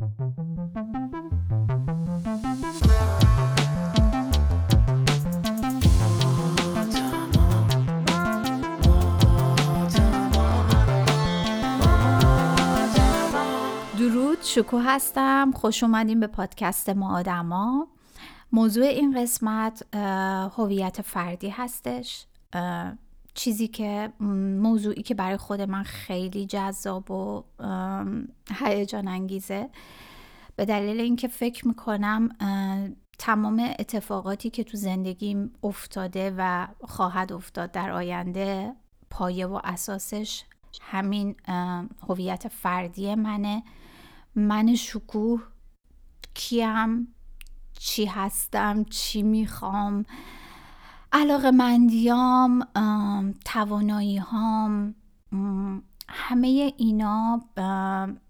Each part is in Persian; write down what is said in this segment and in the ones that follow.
درود شکو هستم. خوش اومدیم به پادکست ما آدما. موضوع این قسمت هویت فردی هستش. چیزی که موضوعی که برای خود من خیلی جذاب و هیجان انگیزه. به دلیل اینکه فکر می‌کنم تمام اتفاقاتی که تو زندگیم افتاده و خواهد افتاد در آینده پایه و اساسش همین هویت فردی منه. من شکوه کیم چی هستم چی می‌خوام. علاقه مندیام توانایی هام همه اینا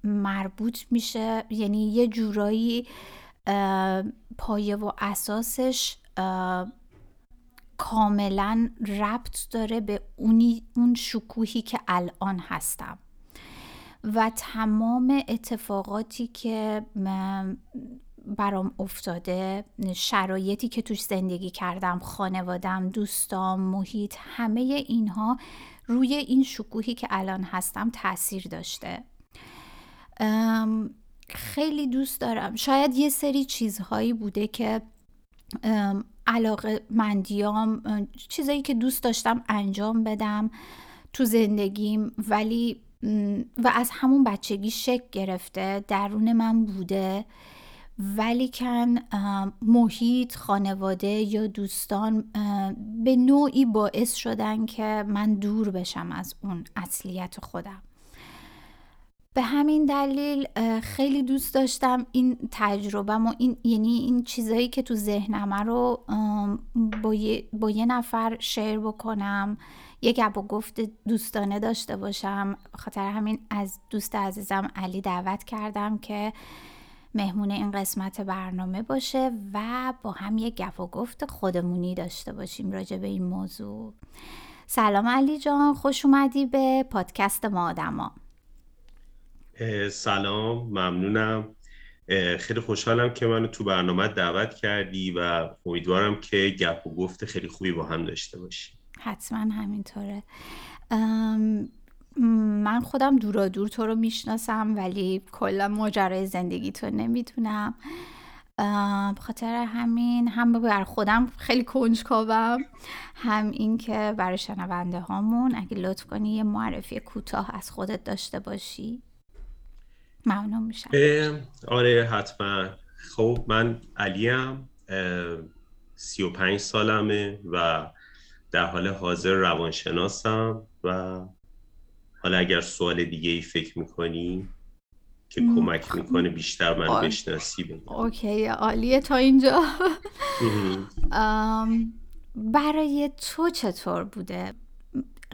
مربوط میشه. یعنی یه جورایی پایه و اساسش کاملا ربط داره به اونی اون شکوهی که الان هستم. و تمام اتفاقاتی که برام افتاده شرایطی که توش زندگی کردم خانوادم دوستام محیط همه اینها روی این شکوهی که الان هستم تاثیر داشته. خیلی دوست دارم. شاید یه سری چیزهایی بوده که علاقه مندیام چیزایی که دوست داشتم انجام بدم تو زندگیم ولی و از همون بچگی شک گرفته درون من بوده. ولی کن محیط خانواده یا دوستان به نوعی باعث شدن که من دور بشم از اون اصلیت خودم. به همین دلیل خیلی دوست داشتم این تجربه و این یعنی این چیزایی که تو ذهنمه رو با یه, با یه نفر شیر بکنم یه گپ و گفت دوستانه داشته باشم. خاطر همین از دوست عزیزم علی دعوت کردم که مهمون این قسمت برنامه باشه و با هم یه گپ و گفت خودمونی داشته باشیم راجع به این موضوع. سلام علی جان خوش اومدی به پادکست ما آدما. سلام ممنونم. خیلی خوشحالم که منو تو برنامه دعوت کردی و امیدوارم که گپ و گفت خیلی خوبی با هم داشته باشیم. حتما همینطوره. من خودم دورا دور تو رو می‌شناسم ولی کلا ماجرای زندگی تو نمی‌تونم خاطر همین هم بر خودم خیلی کنجکاوم هم این که برای شنونده هامون اگه لطف کنی یه معرفی کوتاه از خودت داشته باشی. ممنون میشم. آره حتما. خب من علیم سی و پنج سالمه و در حال حاضر روانشناسم و حالا اگر سوال دیگه ای فکر می‌کنی که کمک می‌کنه بیشتر من بشناسی بگم اوکی عالیه تا اینجا. برای تو چطور بوده؟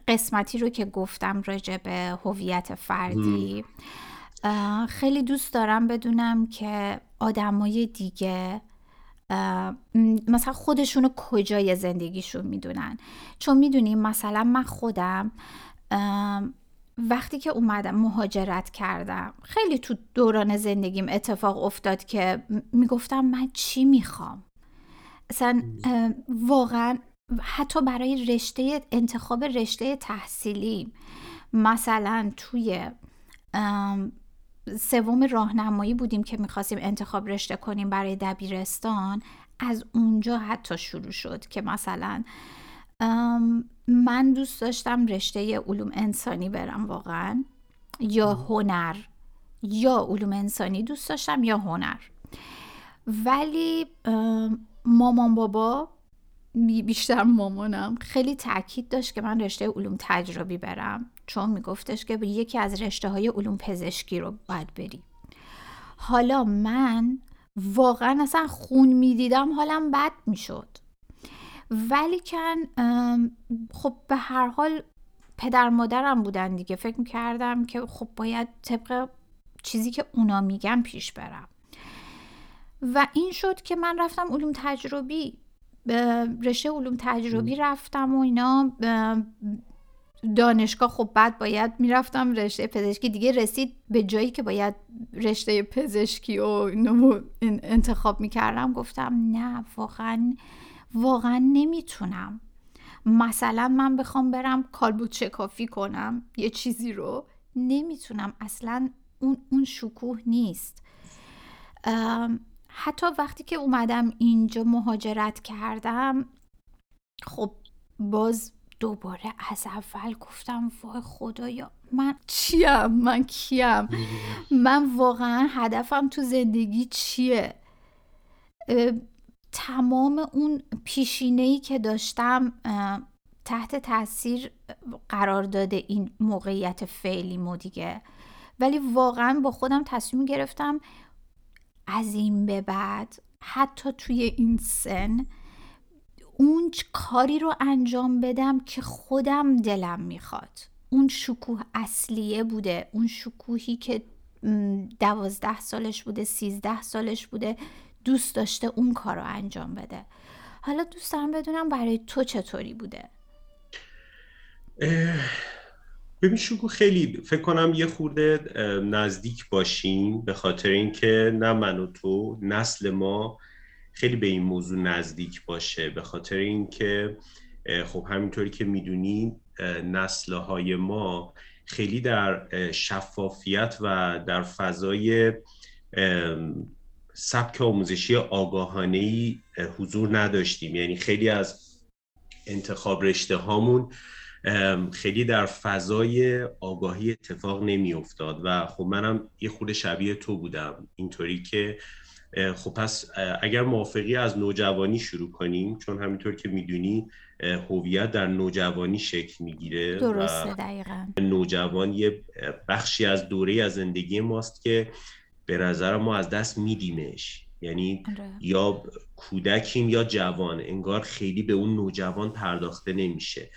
قسمتی رو که گفتم راجع به هویت فردی. خیلی دوست دارم بدونم که آدمای دیگه مثلا خودشونو کجای زندگیشون می‌دونن؟ چون می‌دونیم مثلا من خودم وقتی که اومدم مهاجرت کردم خیلی تو دوران زندگیم اتفاق افتاد که می‌گفتم من چی می‌خوام؟ اصلا واقعا حتی برای رشته انتخاب رشته تحصیلی مثلا توی سوم راهنمایی بودیم که می‌خواستیم انتخاب رشته کنیم برای دبیرستان از اونجا حتی شروع شد که مثلا من دوست داشتم رشته علوم انسانی برم واقعا. یا هنر. یا علوم انسانی دوست داشتم یا هنر. ولی مامان بابا بیشتر مامانم خیلی تاکید داشت که من رشته علوم تجربی برم. چون میگفتش که یکی از رشته های علوم پزشکی رو باید بری. حالا من واقعا اصلا خون می‌دیدم حالم بد می‌شد. ولی کن خب به هر حال پدر مادرم بودن دیگه. فکر کردم که خب باید طبق چیزی که اونا میگن پیش برم. و این شد که من رفتم علوم تجربی رشته علوم تجربی رفتم و اینا دانشگاه. خب بعد باید می‌رفتم رشته پزشکی. دیگه رسید به جایی که باید رشته پزشکی و انتخاب می‌کردم. گفتم نه واقعا واقعا نمی‌تونم. مثلا من بخوام برم کالبوت شکافی کنم یه چیزی رو نمی‌تونم. اصلا اون, اون شکوه نیست. حتی وقتی که اومدم اینجا مهاجرت کردم خب باز دوباره از اول گفتم وای خدایا من چیم؟ من کیم؟ من واقعا هدفم تو زندگی چیه؟ تمام اون پیشینه ای که داشتم تحت تاثیر قرار داده این موقعیت فعلی دیگه. ولی واقعا با خودم تصمیم گرفتم از این به بعد حتی توی این سن اون کاری رو انجام بدم که خودم دلم می‌خواد. اون شکوه اصلیه بوده. اون شکوهی که دوازده سالش بوده سیزده سالش بوده. دوست داشته اون کار رو انجام بده. حالا دوست دارم بدونم برای تو چطوری بوده؟ ببین شکو خیلی فکر کنم یه خورده نزدیک باشیم به خاطر اینکه نه من و تو نسل ما خیلی به این موضوع نزدیک باشه. به خاطر اینکه خب همینطوری که می‌دونیم های ما خیلی در شفافیت و در فضای سبک آموزشی آگاهانه ای حضور نداشتیم. یعنی خیلی از انتخاب رشته هامون خیلی در فضای آگاهی اتفاق نمی افتاد و خب منم یه خود شبیه تو بودم. اینطوری که خب پس اگر موافقی از نوجوانی شروع کنیم چون همینطور که می‌دونی هویت در نوجوانی شکل می‌گیره درسته دقیقا. نوجوان یه بخشی از دوره از زندگی ماست که به نظر ما از دست میدیمش. یعنی آره. یا کودکیم یا جوان. انگار خیلی به اون نوجوان پرداخته نمیشه.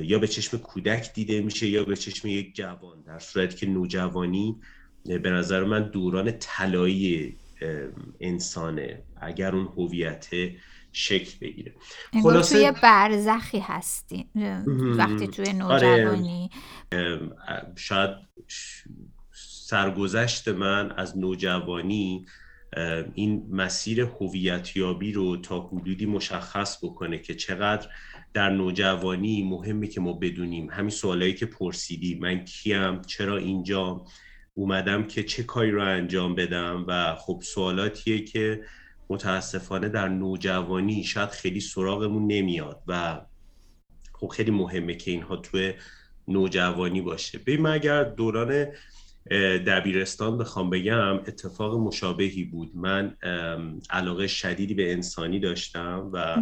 یا به چشم کودک دیده میشه یا به چشم یک جوان. در صورتی که نوجوانی به نظر من دوران طلایی انسانه. اگر اون هویت شکل بگیره. خلاصه توی برزخی هستی وقتی توی آره. نوجوانی. شاید سرگذشت من از نوجوانی این مسیر هویتیابی رو تا حدودی مشخص بکنه که چقدر در نوجوانی مهمه که ما بدونیم. همین سوالایی که پرسیدی من کیم؟ چرا اینجا؟ اومدم که چه کاری رو انجام بدم؟ و خب سوالاتیه که متاسفانه در نوجوانی شاید خیلی سراغمون نمیاد و خب خیلی مهمه که اینها توی نوجوانی باشه. ببین اگر دوران دبیرستان بخوام بگم اتفاق مشابهی بود. من علاقه شدیدی به انسانی داشتم و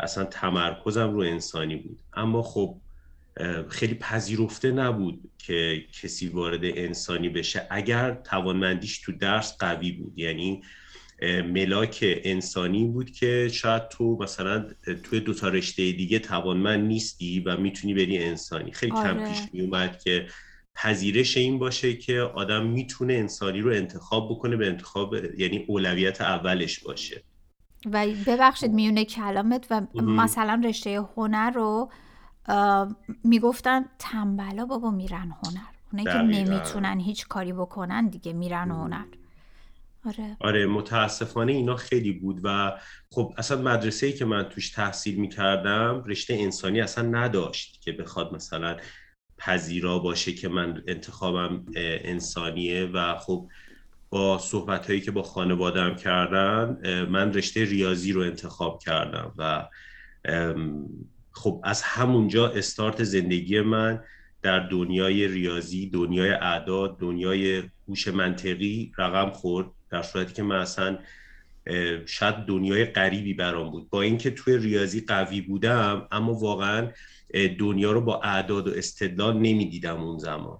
اصلا تمرکزم رو انسانی بود. اما خب خیلی پذیرفته نبود که کسی وارد انسانی بشه. اگر توانمندیش تو درس قوی بود. یعنی ملاک انسانی بود که شاید تو مثلا توی دوتا رشته دیگه توانمند نیستی و می‌تونی بری انسانی. خیلی کم آره. پیش میومد که پذیرش این باشه که آدم می‌تونه انسانی رو انتخاب بکنه به انتخاب یعنی اولویت اولش باشه. و ببخشید میونه کلامت و مثلا رشته هنر رو می‌گفتن تنبلا بابا میرن هنر. اونه که نمی‌تونن هیچ کاری بکنن دیگه میرن هنر. آره. آره متاسفانه اینا خیلی بود و خب اصلا مدرسه ای که من توش تحصیل می‌کردم رشته انسانی اصلا نداشت که بخواد مثلا پذیرا باشه که من انتخابم انسانیه و خب با صحبت هایی که با خانوادم کردن من رشته ریاضی رو انتخاب کردم و خب از همونجا استارت زندگی من در دنیای ریاضی دنیای اعداد دنیای هوش منطقی رقم خورد در صورتی که من اصلا شاید دنیای غریبی برام بود. با اینکه توی ریاضی قوی بودم اما واقعا دنیا رو با اعداد و استدلال نمی‌دیدم اون زمان.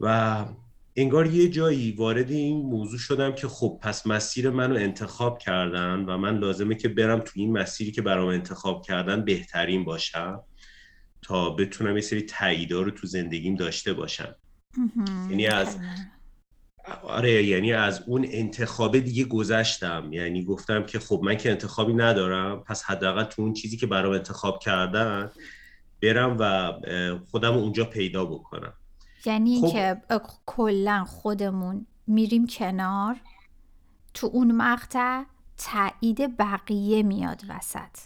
و انگار یه جایی وارد این موضوع شدم که خب پس مسیر منو انتخاب کردن و من لازمه که برم تو این مسیری که برام انتخاب کردن بهترین باشم تا بتونم یه سری تاییدا رو تو زندگیم داشته باشم. یعنی از آره یعنی از اون انتخابه دیگه گذشتم. یعنی گفتم که خب من که انتخابی ندارم پس حداقل تو اون چیزی که برام انتخاب کردن برم و خودم اونجا پیدا بکنم. یعنی خب... که کلا خودمون میریم کنار تو اون مقطع تایید بقیه میاد وسط.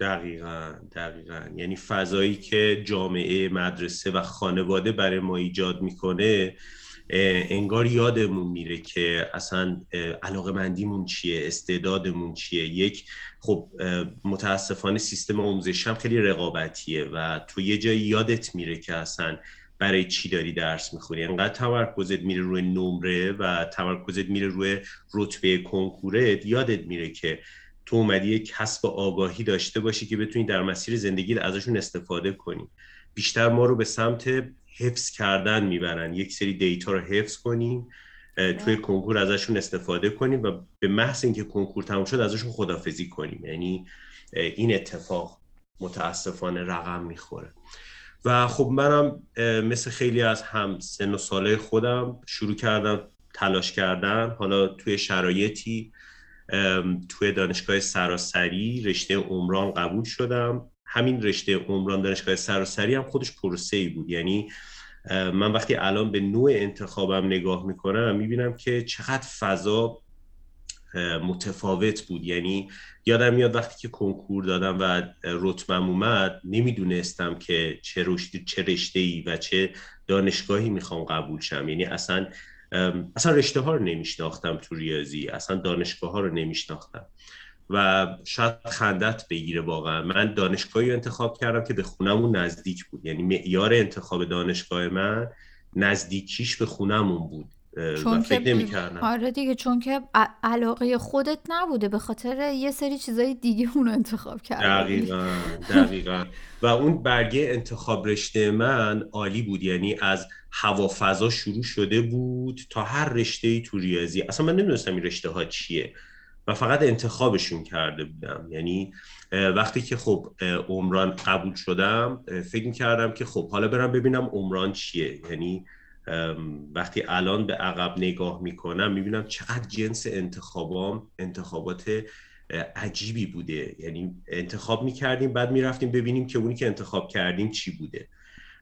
دقیقا دقیقا. یعنی فضایی که جامعه مدرسه و خانواده برای ما ایجاد می‌کنه انگار یادمون میره که اصلا علاقه مندیمون چیه استعدادمون چیه. یک خب متاسفانه سیستم آموزش هم خیلی رقابتیه و تو یه جایی یادت میره که اصلا برای چی داری درس می‌خونی. انقدر تمرکزت میره روی نمره و تمرکزت میره روی رتبه کنکورت یادت میره که تو اومدی کسب آگاهی داشته باشی که بتونی در مسیر زندگی ازشون استفاده کنی. بیشتر ما رو به سمت حفظ کردن می‌برن. یک سری دیتا رو حفظ کنیم توی کنکور ازشون استفاده کنیم و به محض اینکه کنکور تموم شد ازشون خدافزی کنیم. یعنی این اتفاق متاسفانه رقم می‌خوره. و خب منم مثل خیلی از هم سن و ساله خودم شروع کردم تلاش کردن. حالا توی شرایطی توی دانشگاه سراسری رشته عمران قبول شدم. همین رشته عمران دانشگاه سراسری هم خودش پروسه ای بود. یعنی من وقتی الان به نوع انتخابم نگاه می‌کنم می‌بینم که چقدر فضا متفاوت بود. یعنی یادم میاد وقتی که کنکور دادم و رتبم اومد نمی‌دونستم که چه رشته چه رشته ای و چه دانشگاهی می‌خوام قبول شم. یعنی اصلا اصلا رشته ها رو نمیشناختم تو ریاضی اصلا دانشگاه ها رو نمیشناختم. و شاید خندت بگیره واقعا. من دانشگاهی انتخاب کردم که به خونمون نزدیک بود. یعنی معیار انتخاب دانشگاه من نزدیکیش به خونمون بود. چون فکر که آره دیگه چون که علاقه خودت نبوده. به خاطر یه سری چیزای دیگه اون رو انتخاب کرد دقیقا دقیقا. و اون برگه انتخاب رشته من عالی بود. یعنی از هوافضا شروع شده بود تا هر رشته ای تو ریاضی. اصلا من نمی‌دونستم این رشته ها چیه. و فقط انتخابشون کرده بودم. یعنی وقتی که خب عمران قبول شدم فکر کردم که خب حالا برم ببینم عمران چیه. یعنی وقتی الان به عقب نگاه می‌کنم می‌بینم چقدر جنس انتخابام انتخابات عجیبی بوده. یعنی انتخاب می‌کردیم بعد می‌رفتیم ببینیم که اونی که انتخاب کردیم چی بوده.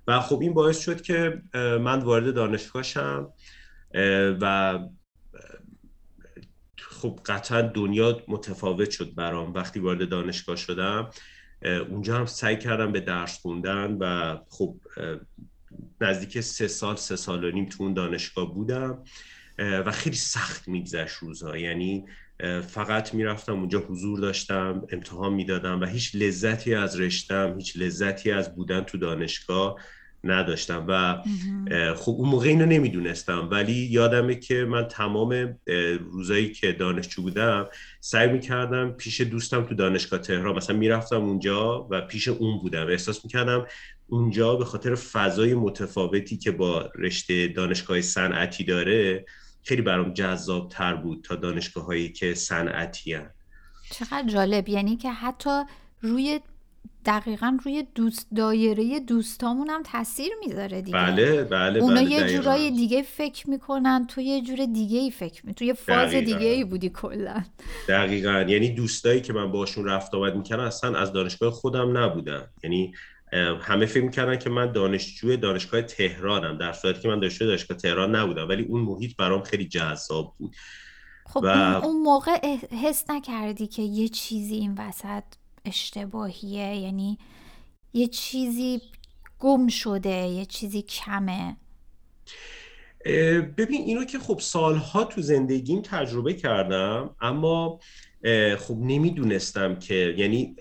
و خب این باعث شد که من وارد دانشگاه شم و خب قطعا دنیا متفاوت شد برام وقتی وارد دانشگاه شدم. اونجا هم سعی کردم به درس خوندن و خب نزدیک سه سال سه سال و نیم تو اون دانشگاه بودم. و خیلی سخت میگذشت روزها. یعنی فقط می‌رفتم اونجا حضور داشتم امتحان می‌دادم و هیچ لذتی از رشتم هیچ لذتی از بودن تو دانشگاه نداشتم و خب اون موقع اینو نمی‌دونستم. ولی یادمه که من تمام روزایی که دانشجو بودم سعی می‌کردم پیش دوستم تو دانشگاه تهران مثلا می‌رفتم اونجا و پیش اون بودم. احساس می‌کردم اونجا به خاطر فضای متفاوتی که با رشته دانشگاه صنعتی داره خیلی برام جذاب تر بود تا دانشگاه هایی که صنعتی چقدر جالب. یعنی که حتی روی دقیقا روی دوست دایره دوستامون هم تاثیر می‌ذاره دیگه. بله بله اونا بله یه جورای دیگه فکر می‌کنن تو یه جور دیگه ای فکر می تو یه فاز دیگه ای بودی کلا. دقیقا. یعنی دوستایی که من باشون رفت آمد می‌کردم اصلا از دانشگاه خودم نبودن. یعنی همه فکر می‌کردن که من دانشجوی دانشگاه تهرانم در صورتی که من دانشجوی دانشگاه تهران نبودم ولی اون محیط برام خیلی جذاب بود. خب و... اون موقع حس نکردی که یه چیزی این وسط اشتباهیه یعنی یه چیزی گم شده یه چیزی کمه. ببین اینو که خب سالها تو زندگیم تجربه کردم اما خب نمی‌دونستم که یعنی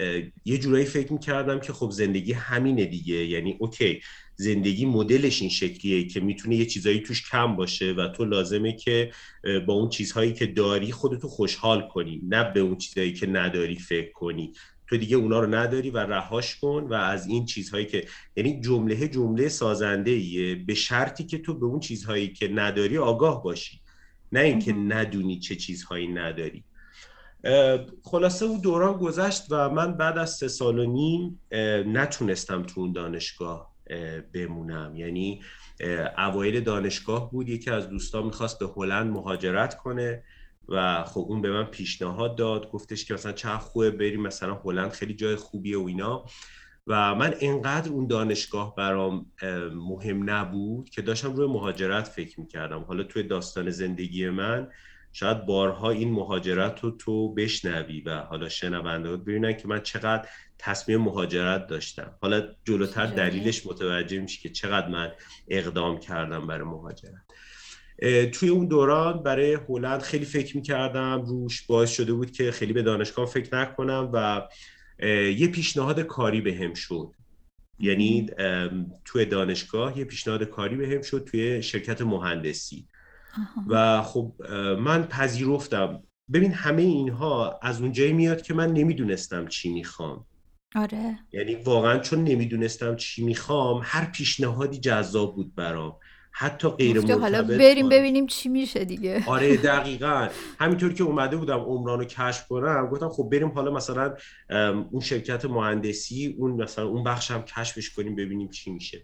یه جورایی فکر می‌کردم که خب زندگی همینه دیگه. یعنی اوکی زندگی مدلش این شکلیه که می‌تونه یه چیزایی توش کم باشه و تو لازمه که با اون چیزهایی که داری خودتو خوشحال کنی نه به اون چیزهایی که نداری فکر کنی. تو دیگه اونا رو نداری و رهاش کن و از این چیزهایی که یعنی جمله جمله سازنده ایه به شرطی که تو به اون چیزهایی که نداری آگاه باشی. نه اینکه ندونی چه چیزهایی نداری. خلاصه اون دوران گذشت و من بعد از سه سال و نیم نتونستم تو اون دانشگاه بمونم. یعنی اوایل دانشگاه بود. یکی از دوستان می‌خواست به هلند مهاجرت کنه. و خب اون به من پیشنهاد داد گفتش که مثلا چه خوبه بریم مثلا هلند خیلی جای خوبیه و اینا. و من انقدر اون دانشگاه برام مهم نبود که داشتم روی مهاجرت فکر می‌کردم. حالا توی داستان زندگی من شاید بارها این مهاجرت رو تو بشنوی و حالا شنونده ببینن که من چقدر تصمیم مهاجرت داشتم. حالا جلوتر دلیلش متوجه میشه که چقدر من اقدام کردم برای مهاجرت. توی اون دوران برای هلند خیلی فکر می‌کردم. روش باعث شده بود که خیلی به دانشگاه فکر نکنم و یه پیشنهاد کاری به هم شد. یعنی توی دانشگاه یه پیشنهاد کاری به هم شد توی شرکت مهندسی. و خب من پذیرفتم. ببین همه اینها از اونجایی میاد که من نمی‌دونستم چی می‌خوام. آره. یعنی واقعا چون نمی‌دونستم چی می‌خوام هر پیشنهادی جذاب بود برام. حتی غیر مرتبط حالا بریم ببینیم چی میشه دیگه. آره دقیقا. همینطور که اومده بودم عمران رو کشف کنم گفتم خب بریم حالا مثلا اون شرکت مهندسی اون مثلا اون بخش هم کشفش کنیم ببینیم چی میشه.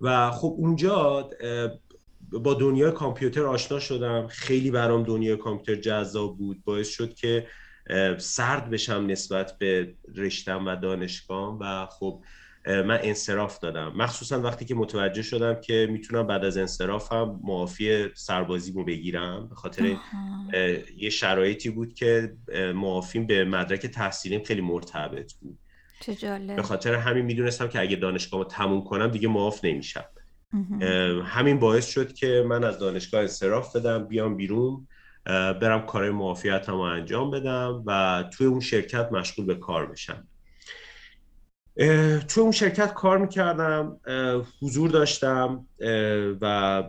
و خب اونجا با دنیای کامپیوتر آشنا شدم. خیلی برام دنیای کامپیوتر جذاب بود. باعث شد که سرد بشم نسبت به رشتم و دانشگاه و خب من انصراف دادم. مخصوصا وقتی که متوجه شدم که می‌تونم بعد از انصرافم معافی سربازیمو بگیرم. به خاطر یه شرایطی بود که معافیم به مدرک تحصیلیم خیلی مرتبط بود. به خاطر همین می‌دونستم که اگه دانشگاه تموم کنم دیگه معاف نمیشم. همین باعث شد که من از دانشگاه انصراف بدم بیام بیرون برم کار معافیتم رو انجام بدم و توی اون شرکت مشغول به کار بشم. توی اون شرکت کار می‌کردم حضور داشتم و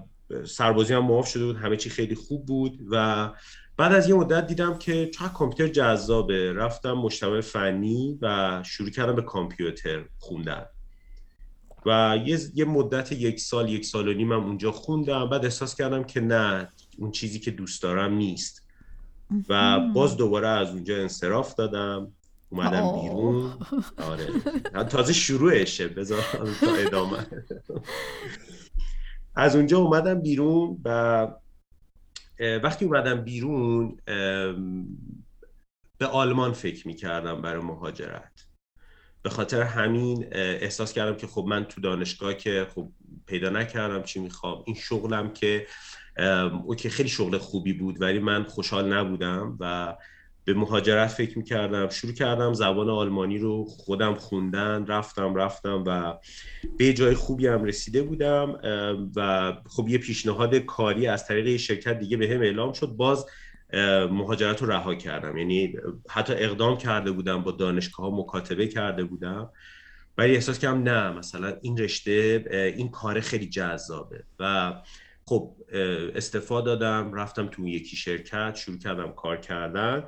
سربازی هم معاف شده بود. همه چی خیلی خوب بود و بعد از یه مدت دیدم که چقدر کامپیوتر جذابه. رفتم مجتمع فنی و شروع کردم به کامپیوتر خوندن. و یه, یه مدت یک سال یک سال و نیم اونجا خوندم. بعد احساس کردم که نه اون چیزی که دوست دارم نیست. و باز دوباره از اونجا انصراف دادم. اومدم بیرون. آره. تازه شروعشه. بذار تا ادامه. از اونجا اومدم بیرون و وقتی اومدم بیرون به آلمان فکر می‌کردم برای مهاجرت. به خاطر همین احساس کردم که خب من تو دانشگاه که خب پیدا نکردم چی می‌خوام. این شغلم که اوکی خیلی شغل خوبی بود ولی من خوشحال نبودم و به مهاجرت فکر می‌کردم. شروع کردم زبان آلمانی رو خودم خوندن رفتم رفتم و به جای خوبی هم رسیده بودم و خب یه پیشنهاد کاری از طریق یه شرکت دیگه به هم اعلام شد. باز مهاجرت رو رها کردم. یعنی حتی اقدام کرده بودم با دانشگاه ها مکاتبه کرده بودم. ولی احساس کردم نه مثلا این رشته این کار خیلی جذابه. و خب استفاده دادم رفتم تو یکی شرکت شروع کردم کار کردن.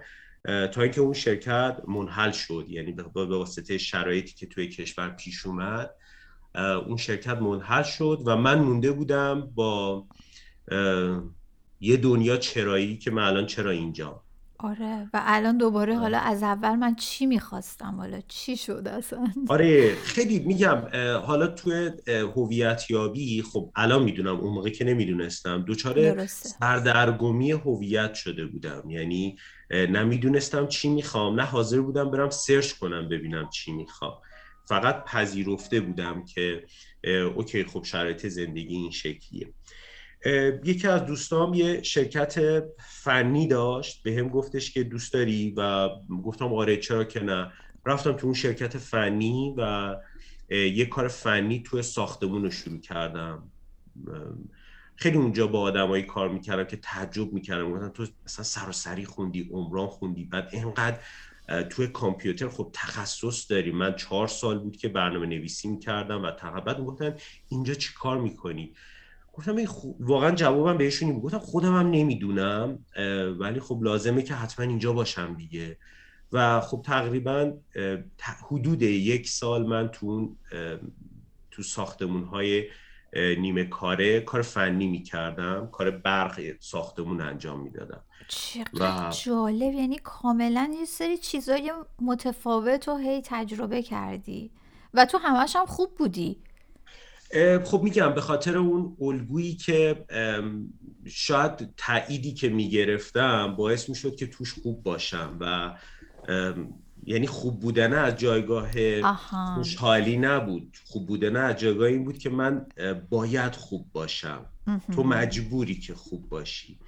تا اینکه اون شرکت منحل شد یعنی به واسطه شرایطی که توی کشور پیش اومد اون شرکت منحل شد و من مونده بودم با یه دنیا چرایی که من الان چرا اینجا آره و الان دوباره حالا از اول من چی می‌خواستم؟ حالا چی شد اصلا؟ آره خیلی میگم حالا توی هویت یابی خب الان می‌دونم اون موقع که نمی‌دونستم دوچاره سردرگمی هویت شده بودم. یعنی نمی‌دونستم چی می‌خوام نه حاضر بودم برم سرچ کنم ببینم چی می‌خوام. فقط پذیرفته بودم که اوکی خب شرایط زندگی این شکلیه. یکی از دوستام یه شرکت فنی داشت به هم گفتش که دوست داری؟ و گفتم آره چرا که نه. رفتم تو اون شرکت فنی و یه کار فنی توی ساختمون رو شروع کردم. خیلی اونجا با آدمایی کار می‌کردم که تعجب می‌کردم. گفتم تو مثلا سراسری خوندی عمران خوندی. بعد اینقدر توی کامپیوتر خب تخصص داری. من چهار سال بود که برنامه نویسی می‌کردم و بعد گفتن اینجا چی کار می‌کنی؟ گفتم واقعا جوابم بهشون این گفتم خودم هم نمی‌دونم ولی خب لازمه که حتما اینجا باشم دیگه. و خب تقریبا حدود یک سال من تو تو ساختمون های نیمه کاره کار فنی می‌کردم کار برق ساختمون انجام می‌دادم. چقدر و... جالب یعنی کاملا یه سری چیزای متفاوت و هی تجربه کردی و تو همش هم خوب بودی. خب میگم به خاطر اون الگویی که شاید تأییدی که می‌گرفتم باعث می‌شد که توش خوب باشم و یعنی خوب بودن از جایگاه خوشحالی نبود. خوب بودن از جایگاه این بود که من باید خوب باشم. تو مجبوری که خوب باشی.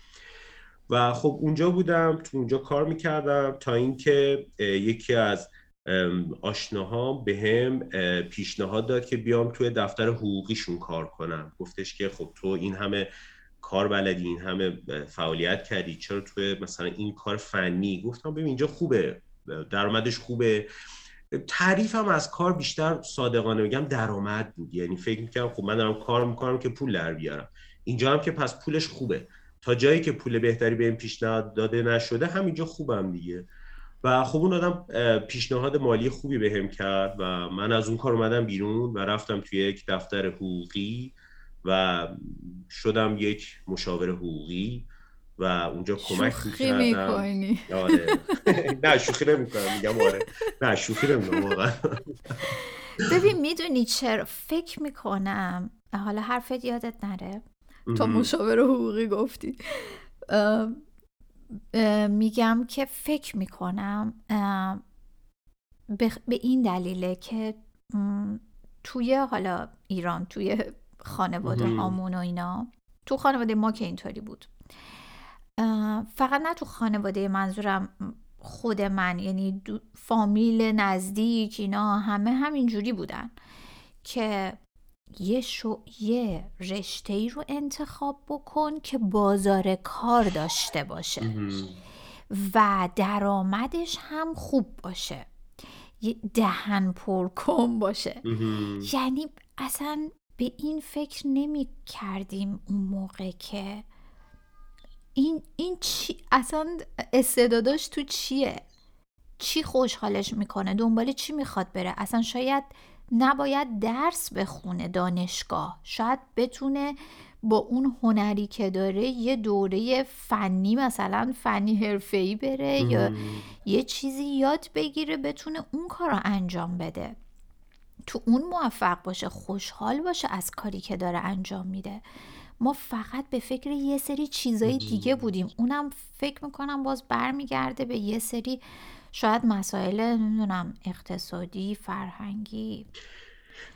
و خب اونجا بودم تو اونجا کار می‌کردم تا اینکه یکی از آشناها به هم پیشنهاد داد که بیام توی دفتر حقوقیشون کار کنم. گفتش که خب تو این همه کار بلدی این همه فعالیت کردی چرا توی مثلا این کار فنی؟ گفتم ببین اینجا خوبه. درآمدش خوبه. تعریفم از کار بیشتر صادقانه بگم درآمد بود. یعنی فکر می‌کنم خب من دارم کار می‌کنم که پول در بیارم. اینجا هم که پس پولش خوبه. تا جایی که پول بهتری به این پیشنهاد داده نشده همینجا خوبم دیگه. و خب اون آدم پیشنهاد مالی خوبی بهم کرد و من از اون کار اومدم بیرون و رفتم توی یک دفتر حقوقی و شدم یک مشاور حقوقی. و اونجا کمک می‌کردم. آره. نه شوخی نمی‌کنم میگم آره. نه شوخی نمی‌کنم واقعا. ببین می‌دونی چرا؟ فکر می‌کنم حالا حرفت یادت نره. تا مشاور حقوقی گفتی. میگم که فکر می‌کنم به این دلیله که توی حالا ایران توی خانواده هامون و اینا تو خانواده ما که اینطوری بود. فقط نه تو خانواده منظورم خود من یعنی فامیل نزدیک اینا همه همینجوری بودن که یه, شو... یه رشته ای رو انتخاب بکن که بازار کار داشته باشه و درآمدش هم خوب باشه. دهن پر کن باشه. یعنی اصلا به این فکر نمی کردیم اون موقع که این, این چی اصلا استعداداش تو چیه؟ چی خوشحالش می‌کنه؟ دنبال چی می‌خواد بره؟ اصلا شاید نباید درس بخونه دانشگاه. شاید بتونه با اون هنری که داره یه دوره فنی مثلا فنی حرفه‌ای بره یا یه چیزی یاد بگیره بتونه اون کار رو انجام بده. تو اون موفق باشه خوشحال باشه از کاری که داره انجام میده. ما فقط به فکر یه سری چیزای دیگه بودیم. اونم فکر می‌کنم باز برمیگرده به یه سری شاید مسائل نمی‌دونم اقتصادی فرهنگی.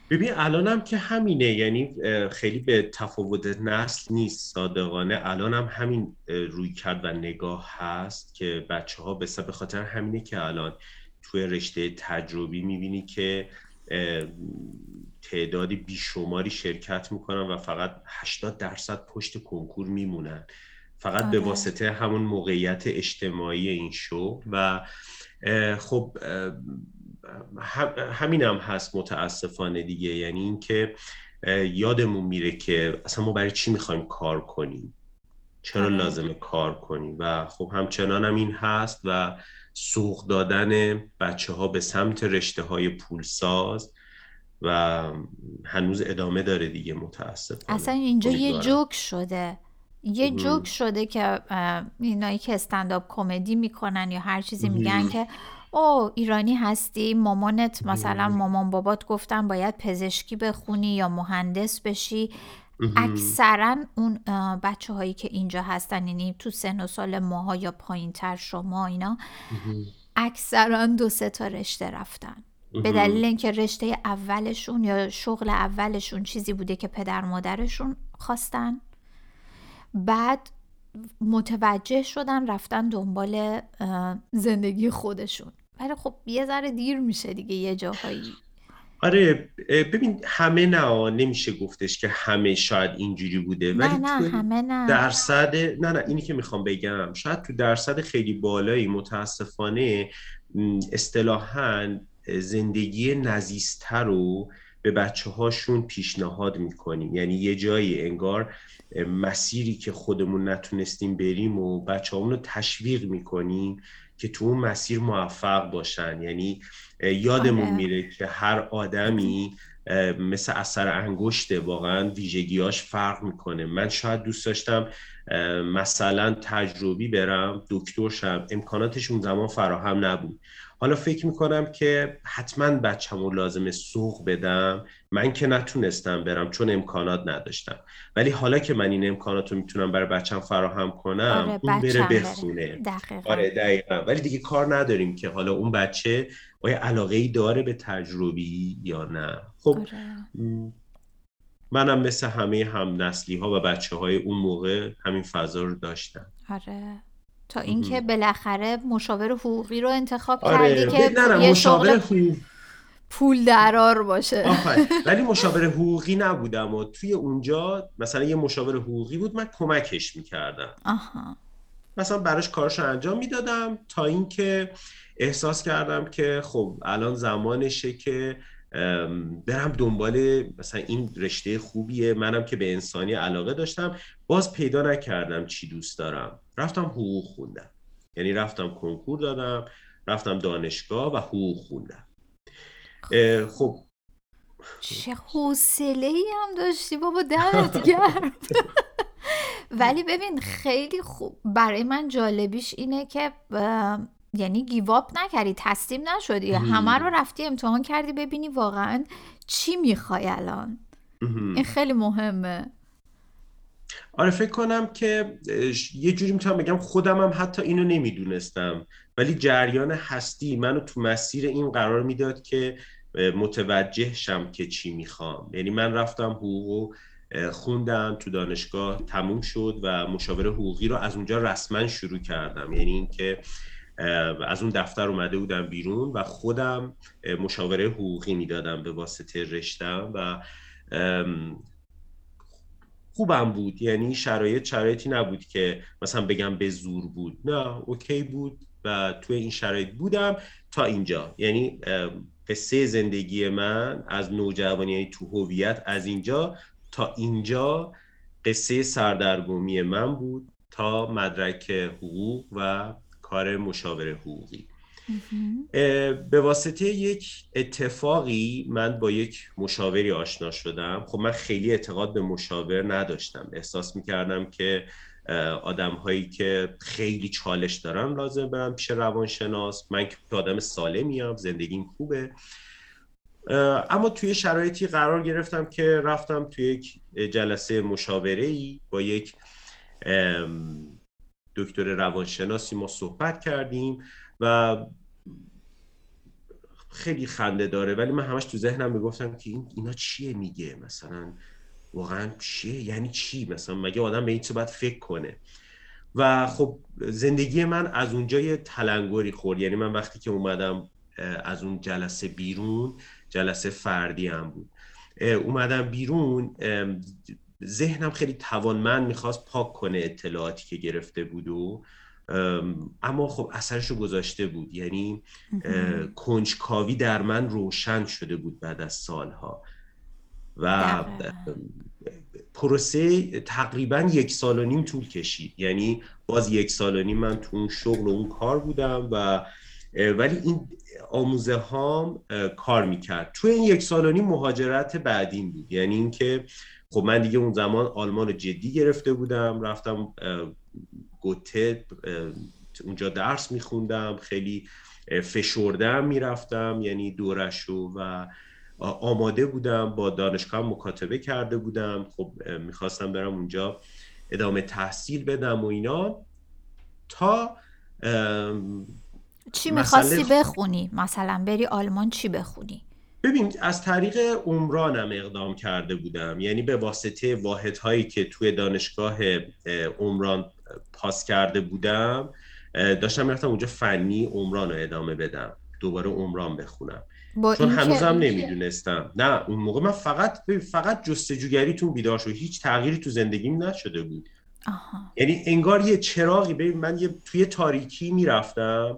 ببین الانم که همینه. یعنی خیلی به تفاوت نسل نیست صادقانه. الانم همین روی کرد و نگاه هست که بچه ها به خاطر همینه که الان توی رشته تجربی می‌بینی که تعدادی بیشماری شرکت می‌کنن و فقط 80 درصد پشت کنکور میمونن فقط به آره. واسطه همون موقعیت اجتماعی این شو و خب همین هم هست متاسفانه دیگه یعنی اینکه یادمون میره که اصلا ما برای چی می‌خوایم کار کنیم چرا آره. لازمه کار کنیم و خب همچنان هم این هست و سوق دادن بچه ها به سمت رشته های پولساز و هنوز ادامه داره دیگه متاسفانه. اصلا اینجا یه جوک شده. یه جوک شده که اینایی که استنداپ کمدی می‌کنن یا هر چیزی میگن که او ایرانی هستی مامانت مثلا مامان بابات گفتن باید پزشکی بخونی یا مهندس بشی. اکثرا اون بچه هایی که اینجا هستن یعنی تو سن و سال ماها یا پایین تر شما اینا اکثرا دو سه تا رشته رفتن. به دلیل اینکه رشته اولشون یا شغل اولشون چیزی بوده که پدر مادرشون خواستن. بعد متوجه شدن رفتن دنبال زندگی خودشون. ولی خب یه ذره دیر میشه دیگه یه جاهایی. آره ببین همه نه نمیشه گفتش که همه شاید اینجوری بوده. ولی نه نه همه نه. درصد نه نه اینی که می‌خوام بگم. شاید تو درصد خیلی بالایی متاسفانه اصطلاحا زندگی نزیستر رو به بچه هاشون پیشنهاد می‌کنیم. یعنی یه جایی انگار مسیری که خودمون نتونستیم بریم و بچه رو تشویق می‌کنیم که تو اون مسیر موفق باشن. یعنی یادمون آره. میره که هر آدمی مثل اثر انگشته واقعا ویژگیاش فرق می‌کنه. من شاید دوست داشتم مثلا تجربی برم دکتر شم. امکاناتش اون زمان فراهم نبود. حالا فکر می‌کنم که حتما بچه‌مو لازم سوق بدم. من که نتونستم برم چون امکانات نداشتم. ولی حالا که من این امکانات رو می‌تونم برای بچم فراهم کنم آره اون بره بخونه. دقیقا. آره دقیقا. ولی دیگه کار نداریم که حالا اون بچه آیا علاقه ای داره به تجربی یا نه. خب آره. منم مثل همه هم نسلی ها و بچه های اون موقع همین فضا رو داشتم. آره. تا اینکه بالاخره مشاور حقوقی رو انتخاب کردی آره که نه نه یه مشاور شغل حقوق پول درار باشه. ولی مشاور حقوقی نبودم و توی اونجا مثلا یه مشاور حقوقی بود من کمکش می‌کردم. آها. مثلا براش کارش رو انجام می‌دادم تا اینکه احساس کردم که خب الان زمانشه که برم دنبال مثلا این رشته خوبیه. منم که به انسانی علاقه داشتم. باز پیدا نکردم چی دوست دارم. رفتم حقوق خوندم. یعنی رفتم کنکور دادم رفتم دانشگاه و حقوق خوندم. اه، خب. چه حوصله ای هم داشتی بابا دمت گرم. ولی ببین خیلی خوب. برای من جالبیش اینه که یعنی گیواب نکردی تسلیم نشدی. همه رو رفتی امتحان کردی ببینی واقعا چی می‌خوای الان. این خیلی مهمه. آره فکر کنم که یه جوری می‌تونم بگم خودم هم حتی اینو نمی‌دونستم. ولی جریان هستی منو تو مسیر این قرار می‌داد که متوجه شم که چی می‌خوام. یعنی من رفتم حقوق خوندم تو دانشگاه تموم شد و مشاور حقوقی رو از اونجا رسما شروع کردم. یعنی اینکه از اون دفتر اومده بودم بیرون و خودم مشاوره حقوقی می‌دادم به واسطه رشتم و خوبم بود. یعنی شرایط شرایطی نبود که مثلا بگم به زور بود. نه اوکی بود و توی این شرایط بودم تا اینجا. یعنی قصه زندگی من از نوجوانی یعنی تو هویت از اینجا تا اینجا قصه سردرگمی من بود تا مدرک حقوق و کار مشاور حقوقی. به واسطه یک اتفاقی من با یک مشاوری آشنا شدم. خب من خیلی اعتقاد به مشاور نداشتم. احساس می‌کردم که آدم هایی که خیلی چالش دارن لازم برم پیش روانشناس. من که آدم سالمیم زندگیم خوبه. اما توی شرایطی قرار گرفتم که رفتم توی یک جلسه مشاوره ای با یک دکتر روانشناسی ما صحبت کردیم و خیلی خنده داره ولی من همش تو ذهنم می‌گفتم که این اینا چیه میگه؟ مثلا واقعا چیه؟ یعنی چی؟ مثلا مگه آدم به این چه باید فکر کنه؟ و خب زندگی من از اونجا یه تلنگری خورد. یعنی من وقتی که اومدم از اون جلسه بیرون جلسه فردی هم بود. اومدم بیرون ذهنم خیلی توانمند می‌خواست پاک کنه اطلاعاتی که گرفته بود و اما خب اثرش رو گذاشته بود. یعنی کنجکاوی در من روشن شده بود بعد از سالها. و. پروسه تقریبا یک سال و نیم طول کشید. یعنی باز یک سال و نیم من تو اون شغل و اون کار بودم و ولی این آموزه هام کار می‌کرد. تو این یک سال و نیم مهاجرت بعدیم بود. یعنی اینکه خب من دیگه اون زمان آلمان رو جدی گرفته بودم. رفتم گوته اونجا درس میخوندم خیلی فشردم می‌رفتم یعنی دورشو و آماده بودم با دانشگاه مکاتبه کرده بودم. خب می‌خواستم برم اونجا ادامه تحصیل بدم و اینا. تا چی می‌خواستی بخونی؟ مثلا بری آلمان چی بخونی؟ ببین از طریق عمرانم اقدام کرده بودم. یعنی به واسطه واحدهایی که توی دانشگاه اه، عمران پاس کرده بودم داشتم می‌رفتم اونجا فنی عمران رو ادامه بدم. دوباره عمران بخونم. با چون هنوزم نمی‌دونستم. نه اون موقع من فقط فقط جستجوگریتون بیدار شد هیچ تغییری تو زندگیم نشده بود. آها. یعنی انگار یه چراغی ببین من یه توی تاریکی می‌رفتم.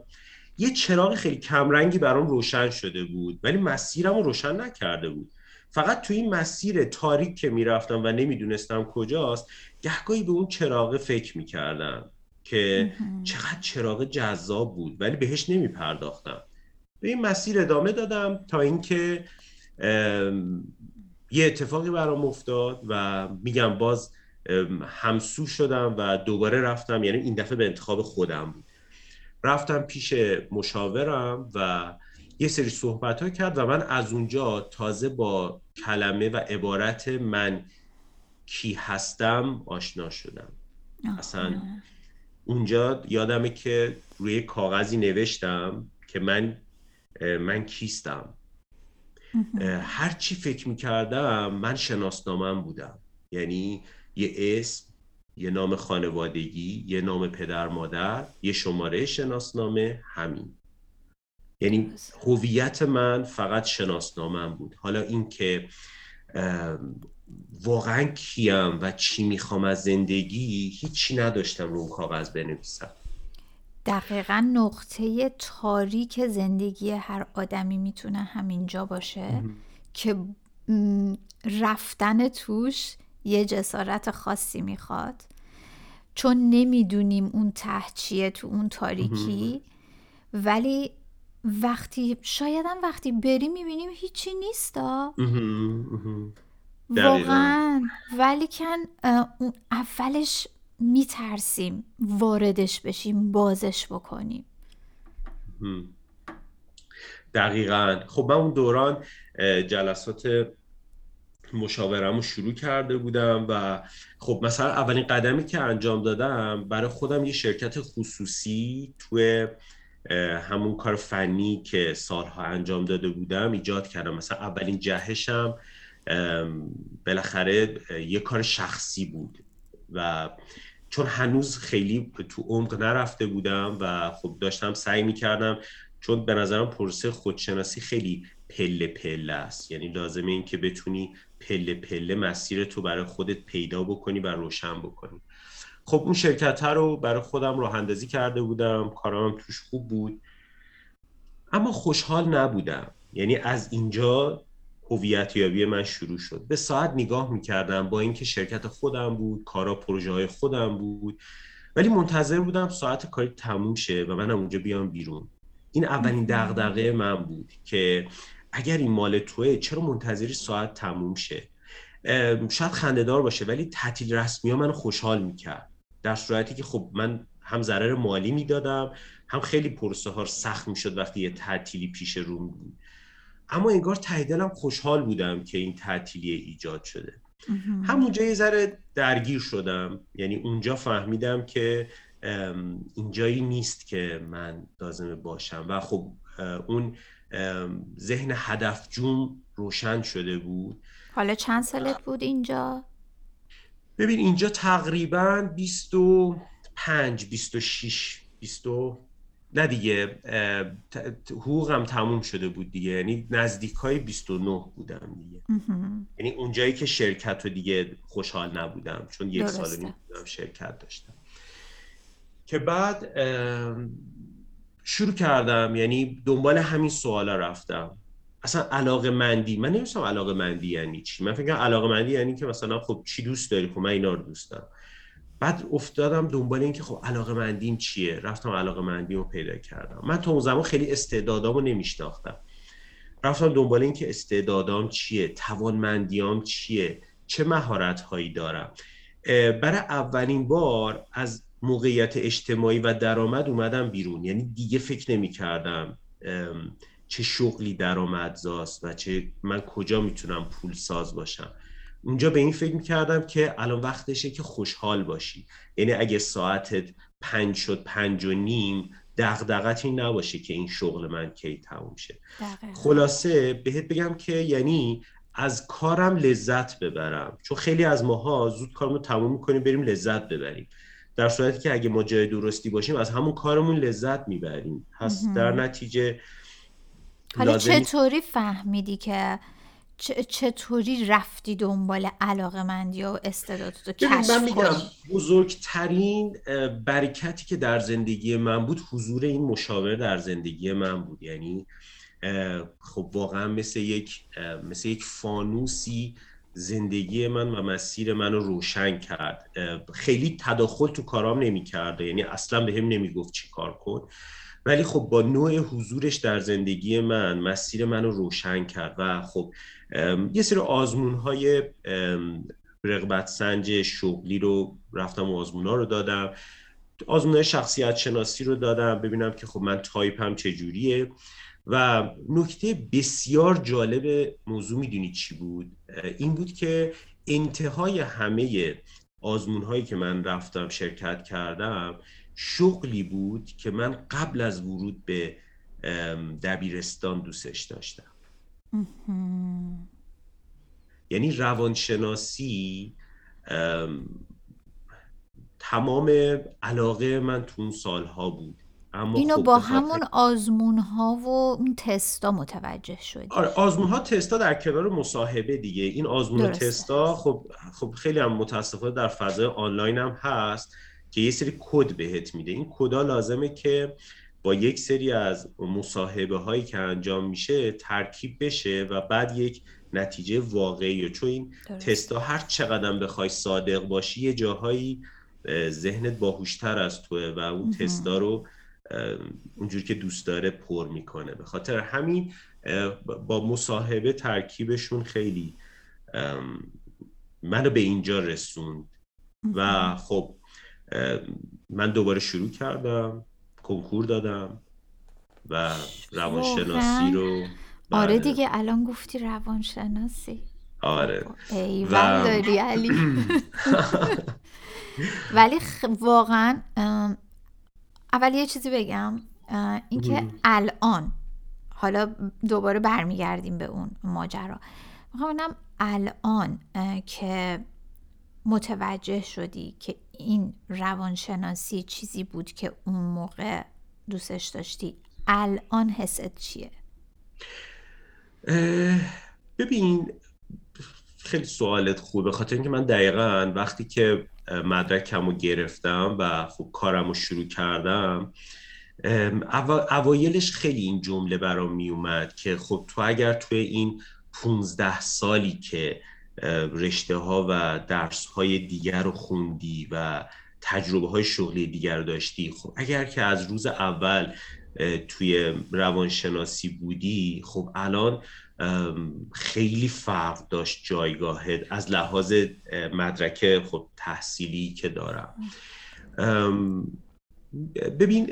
یه چراغ خیلی کمرنگی برام روشن شده بود ولی مسیرم رو روشن نکرده بود. فقط توی این مسیر تاریک که می‌رفتم و نمی‌دونستم کجاست گهگاهی به اون چراغ فکر می‌کردم که چقدر چراغ جذاب بود ولی بهش نمیپرداختم. به این مسیر ادامه دادم تا اینکه یه اتفاقی برام افتاد و میگم باز همسو شدم و دوباره رفتم یعنی این دفعه به انتخاب خودم بود. رفتم پیش مشاورم و یه سری صحبت ها کرد و من از اونجا تازه با کلمه و عبارت من کی هستم آشنا شدم. اصلا اونجا یادمه که روی کاغذی نوشتم که من من کیستم. هر چی فکر می‌کردم من شناسنامم بودم. یعنی یه اسم یه نام خانوادگی یه نام پدر مادر یه شماره شناسنامه همین. یعنی هویت من فقط شناسنامم بود. حالا اینکه واقعا کیم و چی می‌خوام از زندگی هیچی نداشتم رو اون کاغذ بنویسم. دقیقا نقطه تاریک زندگی هر آدمی می‌تونه همینجا باشه که رفتن توش یه جسارت خاصی می‌خواد. چون نمی‌دونیم اون ته چیه تو اون تاریکی. ولی وقتی شایدم وقتی بریم می‌بینیم هیچی نیستا. واقعا. ولی کن اون اولش میترسیم واردش بشیم بازش بکنیم. دقیقا. خب من اون دوران جلسات مشاورم رو شروع کرده بودم و خب مثلا اولین قدمی که انجام دادم برای خودم یه شرکت خصوصی توی همون کار فنی که سالها انجام داده بودم ایجاد کردم. مثلا اولین جهشم بالاخره یه کار شخصی بود و چون هنوز خیلی تو عمق نرفته بودم و خب داشتم سعی می‌کردم چون به نظرم پروسه خودشناسی خیلی پله پله است. یعنی لازمه این که بتونی پله پله مسیر تو برای خودت پیدا بکنی و روشن بکنی. خب اون شرکت رو برای خودم راه اندازی کرده بودم. کارام توش خوب بود. اما خوشحال نبودم. یعنی از اینجا هویت یابی من شروع شد. به ساعت نگاه می‌کردم با اینکه شرکت خودم بود کارا پروژه های خودم بود. ولی منتظر بودم ساعت کاری تموم شه و منم اونجا بیام بیرون. این اولین دغدغه من بود که اگر این مال توه چرا منتظری ساعت تموم شه؟ شاید خندهدار باشه ولی تعطیل رسمی ها منو خوشحال می‌کرد. در صورتی که خب من هم ضرر مالی می‌دادم هم خیلی پروسه ها سخت می‌شد وقتی یه تعطیلی پیش رو بود اما انگار ته دلم خوشحال بودم که این تعطیلی ایجاد شده. همونجا یه ذره درگیر شدم. یعنی اونجا فهمیدم که اینجایی نیست که من لازمه باشم. و خب اون ذهن هدف جون روشن شده بود. حالا چند سالت بود اینجا؟ ببین اینجا تقریبا 25 26 20 نه دیگه حقوقم تموم شده بود دیگه. یعنی نزدیک های 29 بودم دیگه. یعنی اونجایی که شرکت رو دیگه خوشحال نبودم چون یک سال نیم شرکت داشتم. که بعد شروع کردم یعنی دنبال همین سوالا رفتم. اصلا علاقه مندی من نمیستم علاقه مندی یعنی چی. من فکر علاقه مندی یعنی که مثلا خب چی دوست داری؟ خب من اینا رو دوست دارم. بعد افتادم دنبال این که خب علاقه مندیم چیه؟ رفتم علاقه مندی رو پیدا کردم. من تا اون زمان خیلی استعدادامو نمیشناختم. رفتم دنبال این که استعدادام چیه توانمندیام چیه چه مهارت هایی دارم برای اولین بار از موقعیت اجتماعی و درآمد اومدم بیرون. یعنی دیگه فکر نمی کردم چه شغلی درآمدزاست و چه من کجا می‌تونم پول ساز باشم. اونجا به این فکر می‌کردم که الان وقتشه که خوشحال باشی. یعنی اگه ساعتت پنج شد پنج و نیم دغدغت این نباشه که این شغل من کی تموم شه. خلاصه بهت بگم که یعنی از کارم لذت ببرم. چون خیلی از ماها زود کارمو تموم می‌کنیم بریم لذت ببریم. در صورتی که اگه ما جای درستی باشیم از همون کارمون لذت می‌بریم. پس در نتیجه حالا چطوری فهمیدی که چطوری رفتی دنبال علاقه مندی و استعدادت رو کشف من میگم بزرگترین برکتی که در زندگی من بود حضور این مشاور در زندگی من بود. یعنی خب واقعا مثل یک مثل یک فانوسی زندگی من و مسیر منو روشن کرد. خیلی تداخل تو کارام نمی کرده یعنی اصلا به هم نمی گفت چی کار کن. ولی خب با نوع حضورش در زندگی من مسیر منو روشن کرد و خب یه سری آزمون های رغبت سنج شغلی رو رفتم آزمونا رو دادم. آزمون شخصیت شناسی رو دادم. ببینم که خب من تایپ هم چجوریه. و نکته بسیار جالب موضوع می‌دونی چی بود؟ این بود که انتهای همه آزمون هایی که من رفتم شرکت کردم شغلی بود که من قبل از ورود به دبیرستان دوستش داشتم. یعنی روانشناسی تمام علاقه من تو اون سالها بود. اما اینو خب با همون آزمون ها و اون تستا متوجه شدی. آره آزمون ها تستا در کنار مصاحبه دیگه. این آزمون ها تستا خب خب خیلی هم متاسفانه در فضای آنلاین هم هست که یه سری کد بهت میده. این کدا لازمه که با یک سری از مصاحبه هایی که انجام میشه ترکیب بشه و بعد یک نتیجه واقعی چون این تستا هر چقدر بخوای صادق باشی یه جاهایی ذهنت باهوشتر از توه و اون تستا رو اونجوری که دوست داره پر می‌کنه. به خاطر همین با مصاحبه ترکیبشون خیلی منو به اینجا رسوند. و خب من دوباره شروع کردم کنکور دادم و روانشناسی رو آره بله. دیگه الان گفتی روانشناسی. آره. ایول داری علی. ولی واقعا اول یه چیزی بگم اینکه الان حالا دوباره برمیگردیم به اون ماجرا. می‌خوام ببینم الان که متوجه شدی که این روانشناسی چیزی بود که اون موقع دوستش داشتی. الان حست چیه؟ ببین خیلی سوالت خوبه. خاطر اینکه من دقیقا وقتی که مدرکم رو گرفتم و خب کارم رو شروع کردم. اوایلش خیلی این جمله برام می اومد که خب تو اگر توی این 15 سالی که رشته ها و درس های دیگر رو خوندی و تجربه های شغلی دیگر رو داشتی خب اگر که از روز اول توی روانشناسی بودی خب الان خیلی فرق داشت جایگاهت از لحاظ مدرک خب تحصیلی که دارم. ببین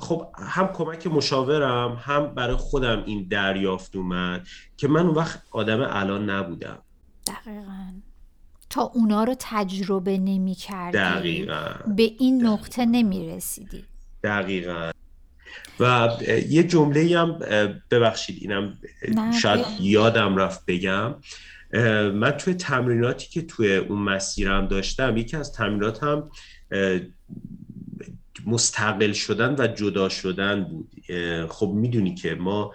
خب هم کمک مشاورم هم برای خودم این دریافت اومد که من اون وقت آدم الان نبودم. دقیقا. تا اونا رو تجربه نمی کردی دقیقا. به این نقطه نمی رسیدی دقیقا. و یه جمله هم ببخشید اینم شاید یادم رفت بگم. من توی تمریناتی که توی اون مسیرم داشتم یکی از تمریناتم مستقل شدن و جدا شدن بود. خب می‌دونی که ما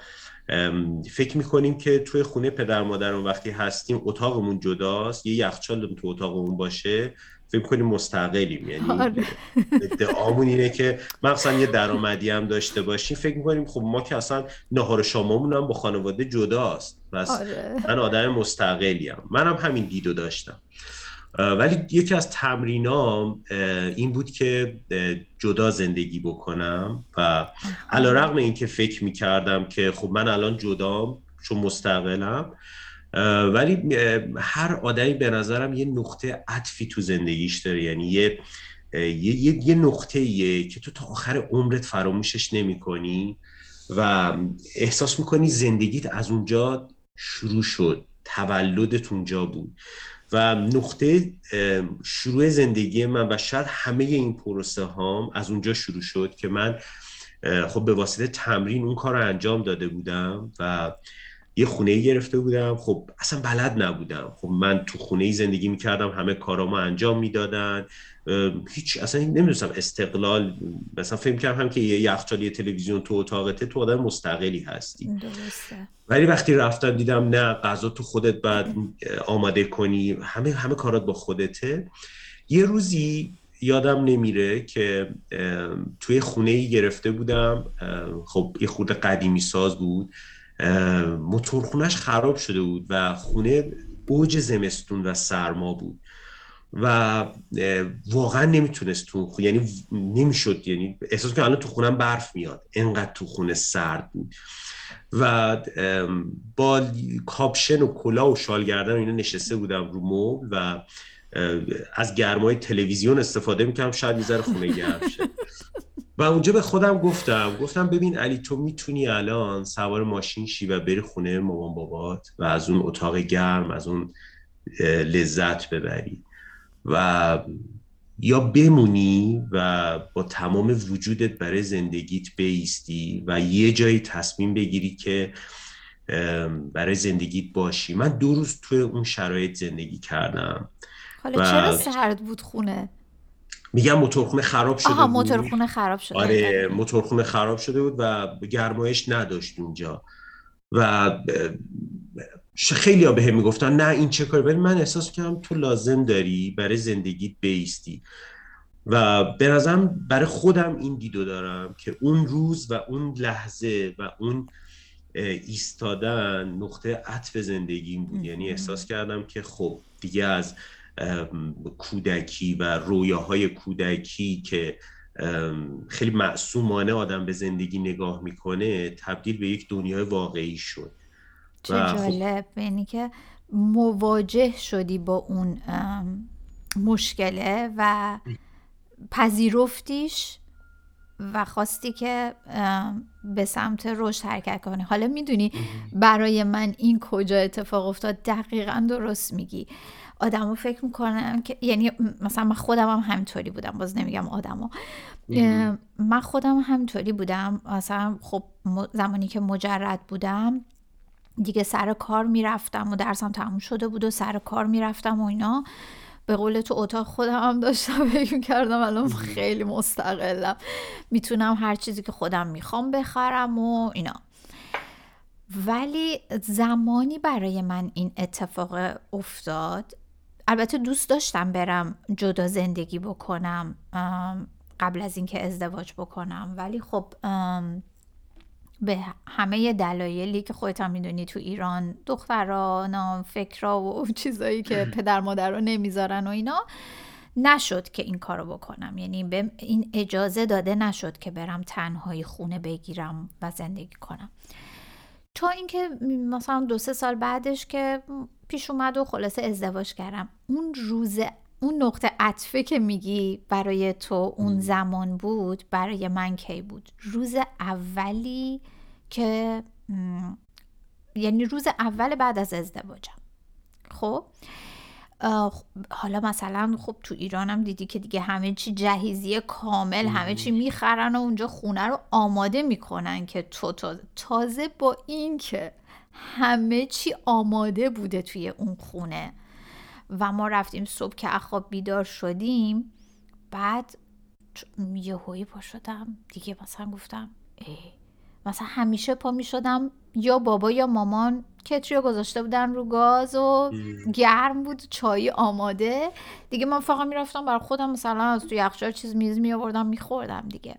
فکر می‌کنیم که توی خونه پدر مادرمون وقتی هستیم اتاقمون جداست یه یخچال تو اتاقمون باشه. فکر کنیم مستقلیم یعنی آره. ادعامون اینه که مثلا یه درآمدی هم داشته باشیم. فکر می‌کنیم خب ما که اصلا نهار شامامون هم با خانواده جداست. پس آره. من آدم مستقلیم. منم هم همین دیدو داشتم. ولی یکی از تمرینام این بود که جدا زندگی بکنم و علا رقم این که فکر می‌کردم که خب من الان جدام چون مستقلم ولی هر آدمی به نظرم یه نقطه عطفی تو زندگیش داره. یعنی یه یه, یه نقطه یه که تو تا آخر عمرت فراموشش نمی کنی و احساس می‌کنی زندگیت از اونجا شروع شد تولدت اونجا بود. و نقطه شروع زندگی من و شاید همه این پروسه هام از اونجا شروع شد که من خب به واسطه تمرین اون کار رو انجام داده بودم و یه خونه گرفته بودم. خب اصلا بلد نبودم. خب من تو خونه زندگی می‌کردم همه کارامو انجام می‌دادن. هیچ اصلا نمی‌دونستم استقلال مثلا فکر کردم هم که یه یخچال یه تلویزیون تو اتاقته تو آدم مستقلی هستی. درسته. ولی وقتی رفتم دیدم نه غذا تو خودت بعد آماده کنی. همه همه کارات با خودته. یه روزی یادم نمیره که توی خونه ای گرفته بودم. خب یه خورده قدیمی ساز بود. موتورخونهش خراب شده بود و خونه اوج زمستون و سرما بود و واقعا نمی‌تونست تو خونه یعنی نمی‌شد یعنی احساس که الان تو خونم برف میاد انقدر تو خونه سرد بود و با کاپشن و کلا و شال گردن اینا نشسته بودم رو مبل و از گرمای تلویزیون استفاده می‌کنم شاید می‌ذاره خونه گرم شه. و اونجا به خودم گفتم گفتم ببین علی تو می‌تونی الان سوار ماشین شی و بری خونه مامان بابات و از اون اتاق گرم از اون لذت ببری و یا بمونی و با تمام وجودت برای زندگیت بیستی و یه جایی تصمیم بگیری که برای زندگیت باشی. من دو روز توی اون شرایط زندگی کردم. حالا چرا سرد بود خونه؟ میگم موتورخونه خراب شده آها موتورخونه خراب شده آره موتورخونه خراب شده بود و گرمایش نداشت اونجا و خیلی ها به هم می‌گفتن نه این چه کاری؟ ولی من احساس کردم تو لازم داری برای زندگیت بیستی. و به نظرم برای خودم این دیدو دارم که اون روز و اون لحظه و اون ایستادن نقطه عطف زندگیم بود. یعنی احساس کردم که خب دیگه از کودکی و رویاهای کودکی که خیلی معصومانه آدم به زندگی نگاه می‌کنه تبدیل به یک دنیای واقعی شد. چه خب جالب. یعنی که مواجه شدی با اون مشکله و پذیرفتیش و خواستی که به سمت رشد حرکت کنی. حالا می‌دونی برای من این کجا اتفاق افتاد؟ دقیقا درست میگی. آدما فکر می‌کنن که یعنی مثلا من خودم هم همینطوری بودم باز نمیگم آدما من خودم همینطوری بودم. مثلا خب زمانی که مجرد بودم دیگه سر کار می‌رفتم و درسم تموم شده بود و سر کار می‌رفتم و اینا. به قول تو اتاق خودم هم داشتم فکر کردم الان خیلی مستقلم. می‌تونم هر چیزی که خودم می‌خوام بخرم و اینا. ولی زمانی برای من این اتفاق افتاد البته دوست داشتم برم جدا زندگی بکنم قبل از اینکه ازدواج بکنم. ولی خب به همه دلایلی که خودت هم می‌دونی تو ایران دختران فکرا و چیزایی که پدر مادر رو نمی‌ذارن و اینا نشد که این کارو بکنم. یعنی به این اجازه داده نشد که برم تنهایی خونه بگیرم و زندگی کنم. تا اینکه مثلا دو سه سال بعدش که پیش اومد و خلاصه ازدواج کردم. اون روز اون نقطه عطفه که میگی برای تو اون زمان بود برای من کی بود؟ روز اولی که یعنی روز اول بعد از ازدواجم. خب؟ حالا مثلا خب تو ایرانم دیدی که دیگه همه چی جهیزی کامل همه چی می‌خرن و اونجا خونه رو آماده می‌کنن که تو تازه با این که همه چی آماده بوده توی اون خونه. و ما رفتیم صبح که اخواب بیدار شدیم بعد یه هایی پا شدم. دیگه مثلا گفتم ای مثلا همیشه پا می شدم یا بابا یا مامان کتری گذاشته بودن رو گاز و گرم بود چای آماده. دیگه من فقط می‌رفتم برای خودم مثلا از تو یخچال چیز میز می آوردم میخوردم دیگه.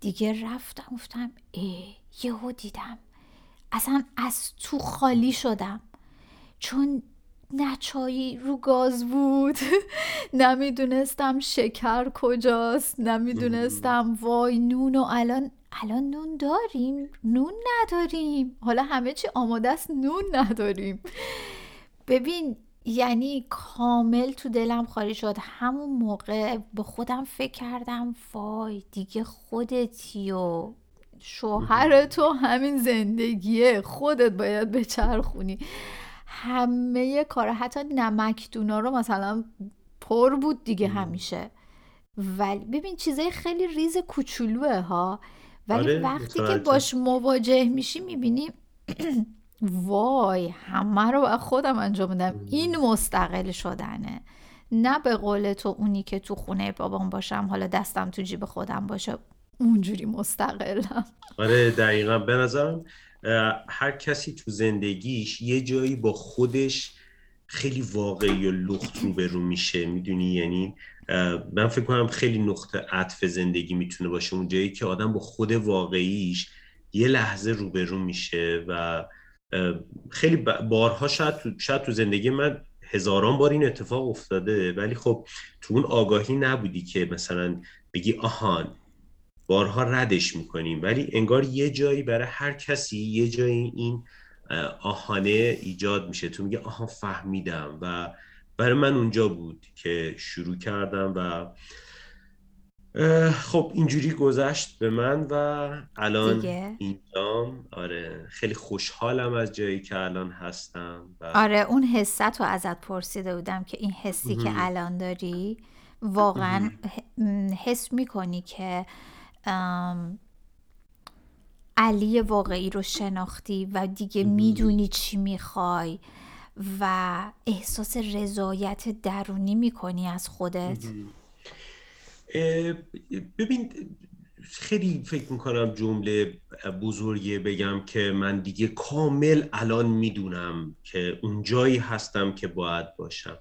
دیگه رفتم گفتم ای یهو دیدم اصلا از تو خالی شدم. چون نه چایی رو گاز بود نمی‌دونستم شکر کجاست نمی‌دونستم وای نون و الان الان نون داریم نون نداریم. حالا همه چی آماده است نون نداریم. ببین یعنی کامل تو دلم خالی شد. همون موقع به خودم فکر کردم وای دیگه خودتی و شوهر تو همین زندگیه. خودت باید بچرخونی. همه کار حتی نمکدونا رو مثلا پر بود دیگه همیشه. ولی ببین چیزای خیلی ریز کوچولوه ها. ولی آره، وقتی که باش مواجه میشی می‌بینی وای همه رو خودم انجام بدم این مستقل شدنه. نه به قول تو اونی که تو خونه بابام باشم حالا دستم تو جیب خودم باشه. اونجوری مستقلم. آره دقیقا. به نظرم هر کسی تو زندگیش یه جایی با خودش خیلی واقعی و لخت رو به رو میشه می‌دونی؟ یعنی من فکر کنم خیلی نقطه عطف زندگی می‌تونه باشه. اون جایی که آدم با خود واقعیش یه لحظه روبرو میشه و خیلی بارها شاید تو, شاید تو زندگی من هزاران بار این اتفاق افتاده. ولی خب تو اون آگاهی نبودی که مثلا بگی آهان بارها ردش می‌کنیم. ولی انگار یه جایی برای هر کسی یه جایی این آهانه ایجاد میشه. تو میگه آها فهمیدم. و برای من اونجا بود که شروع کردم و خب اینجوری گذشت به من و الان اینجام. آره خیلی خوشحالم از جایی که الان هستم و... آره اون حست رو ازت پرسیده بودم که این حسی که الان داری واقعا حس می‌کنی که علی واقعی رو شناختی و دیگه می‌دونی چی می‌خوای و احساس رضایت درونی می‌کنی از خودت. ببین خیلی فکر می‌کنم جمله بزرگی بگم که من دیگه کامل الان می‌دونم که اونجایی هستم که باید باشم.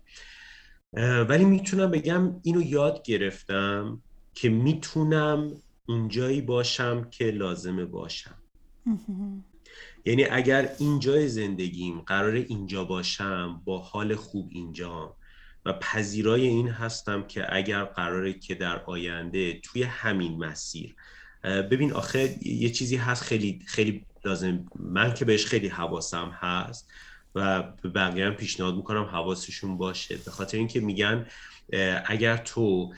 ولی می‌تونم بگم اینو یاد گرفتم که می‌تونم اونجایی باشم که لازمه باشم. یعنی اگر اینجای زندگیم قرار اینجا باشم با حال خوب اینجا و پذیرای این هستم که اگر قراره که در آینده توی همین مسیر ببین آخه یه چیزی هست خیلی خیلی لازم من که بهش خیلی حواسم هست و به بقیه هم پیشنهاد می‌کنم حواسشون باشه. به خاطر اینکه میگن اگر تو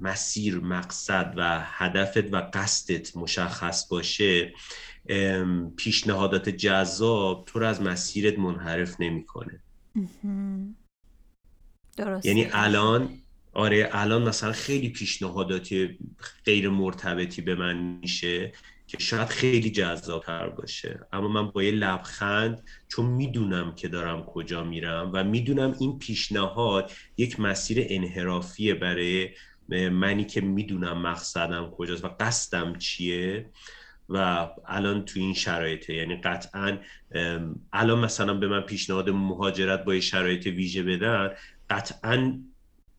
مسیر مقصد و هدفت و قصدت مشخص باشه پیشنهادات جذاب تو رو از مسیرت منحرف نمی‌کنه. درست یعنی الان آره الان مثلا خیلی پیشنهاداتی غیر مرتبطی به من میشه. که شاید خیلی جذابتر باشه. اما من با یه لبخند چون می‌دونم که دارم کجا میرم و می‌دونم این پیشنهاد یک مسیر انحرافیه برای منی که می‌دونم مقصدم کجاست و قصدم چیه و الان تو این شرایطه. یعنی قطعا الان مثلا به من پیشنهاد مهاجرت با شرایط ویژه بدن قطعا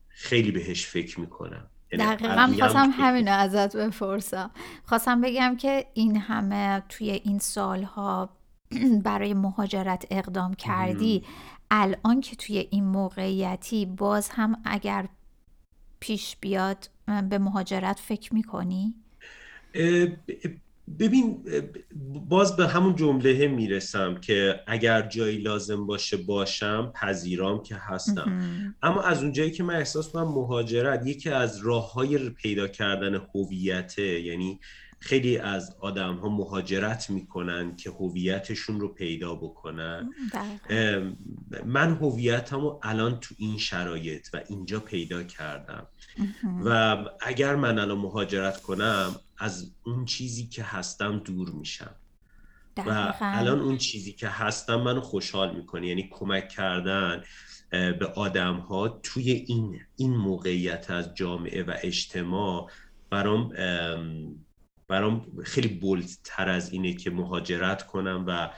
خیلی بهش فکر می‌کنم. دقیقا. خواستم همینو ازت بپرسم. خواستم بگم که این همه توی این سالها برای مهاجرت اقدام کردی الان که توی این موقعیتی باز هم اگر پیش بیاد به مهاجرت فکر می‌کنی؟ ببین باز به همون جمله می‌رسم که اگر جایی لازم باشه باشم پذیرام که هستم. اما از اونجایی که من احساس کنم مهاجرت یکی از راه های پیدا کردن هویته یعنی خیلی از آدم ها مهاجرت می‌کنن که هویتشون رو پیدا بکنن. من هویتم رو الان تو این شرایط و اینجا پیدا کردم. و اگر من الان مهاجرت کنم از اون چیزی که هستم دور میشم. و الان اون چیزی که هستم منو خوشحال می‌کنه. یعنی کمک کردن به آدم ها توی این این موقعیت از جامعه و اجتماع برام برام خیلی بولتر از اینه که مهاجرت کنم و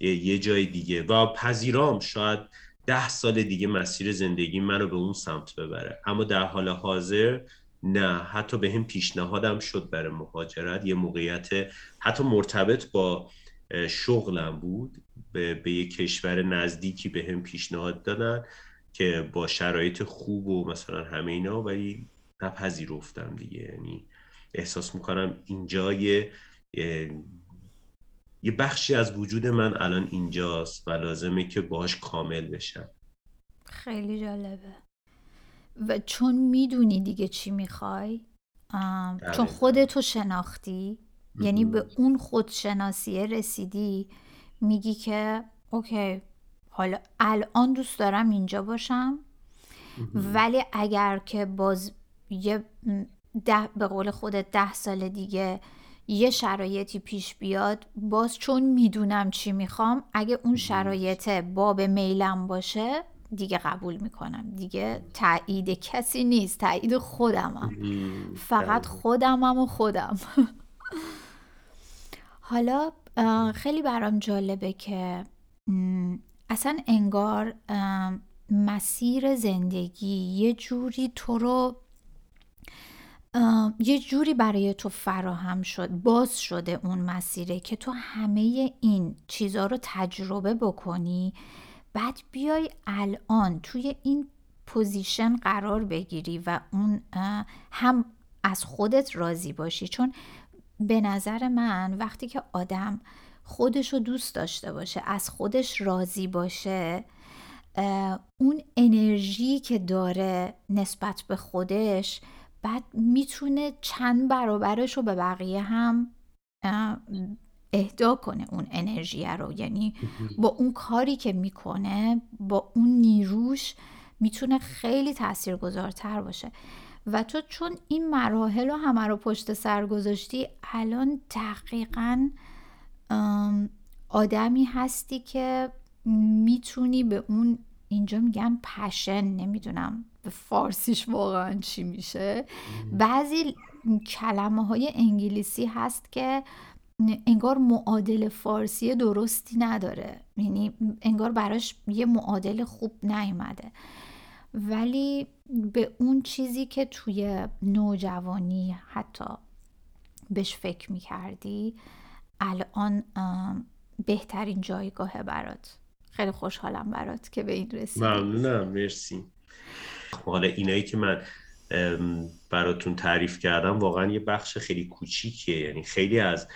یه جای دیگه. و پذیرام شاید ده سال دیگه مسیر زندگی منو به اون سمت ببره. اما در حال حاضر نه حتی به هم پیشنهادم شد برای مهاجرت. یه موقعیت حتی مرتبط با شغلم بود. به, به یه کشور نزدیکی به هم پیشنهاد دادن که با شرایط خوب و مثلا همه اینا ولی نپذیرفتم دیگه. یعنی احساس می‌کنم اینجا یه یه بخشی از وجود من الان اینجاست و لازمه که باش کامل بشم. خیلی جالبه. و چون می‌دونی دیگه چی می‌خوای چون خودتو شناختی یعنی به اون خودشناسیه رسیدی میگی که اوکی حالا الان دوست دارم اینجا باشم ولی اگر که باز یه ده به قول خودت ده سال دیگه یه شرایطی پیش بیاد باز چون می‌دونم چی می‌خوام اگه اون شرایط باب میلم باشه دیگه قبول می‌کنم. دیگه تایید کسی نیست. تایید خودمم. فقط خودمم و خودم. حالا خیلی برام جالبه که اصلا انگار مسیر زندگی یه جوری تو رو یه جوری برای تو فراهم شد باز شده اون مسیره که تو همه این چیزها رو تجربه بکنی. بعد بیای الان توی این پوزیشن قرار بگیری و اون هم از خودت راضی باشی. چون به نظر من وقتی که آدم خودش رو دوست داشته باشه از خودش راضی باشه اون انرژی که داره نسبت به خودش بعد می‌تونه چند برابرش رو به بقیه هم اهدا کنه اون انرژی رو. یعنی با اون کاری که می‌کنه با اون نیروش می‌تونه خیلی تاثیرگذارتر باشه. و تو چون این مراحل رو همه رو پشت سر گذاشتی الان دقیقا آدمی هستی که می‌تونی به اون اینجا میگن پشن نمی‌دونم به فارسیش واقعا چی میشه. بعضی کلمه های انگلیسی هست که انگار معادل فارسی درستی نداره. یعنی انگار براش یه معادل خوب نیومده. ولی به اون چیزی که توی نوجوانی حتی بهش فکر می‌کردی الان بهترین جایگاه برات. خیلی خوشحالم برات که به این رسیدی. ممنونم. مرسی. حالا اینایی که من براتون تعریف کردم واقعا یه بخش خیلی کوچیکه. یعنی خیلی از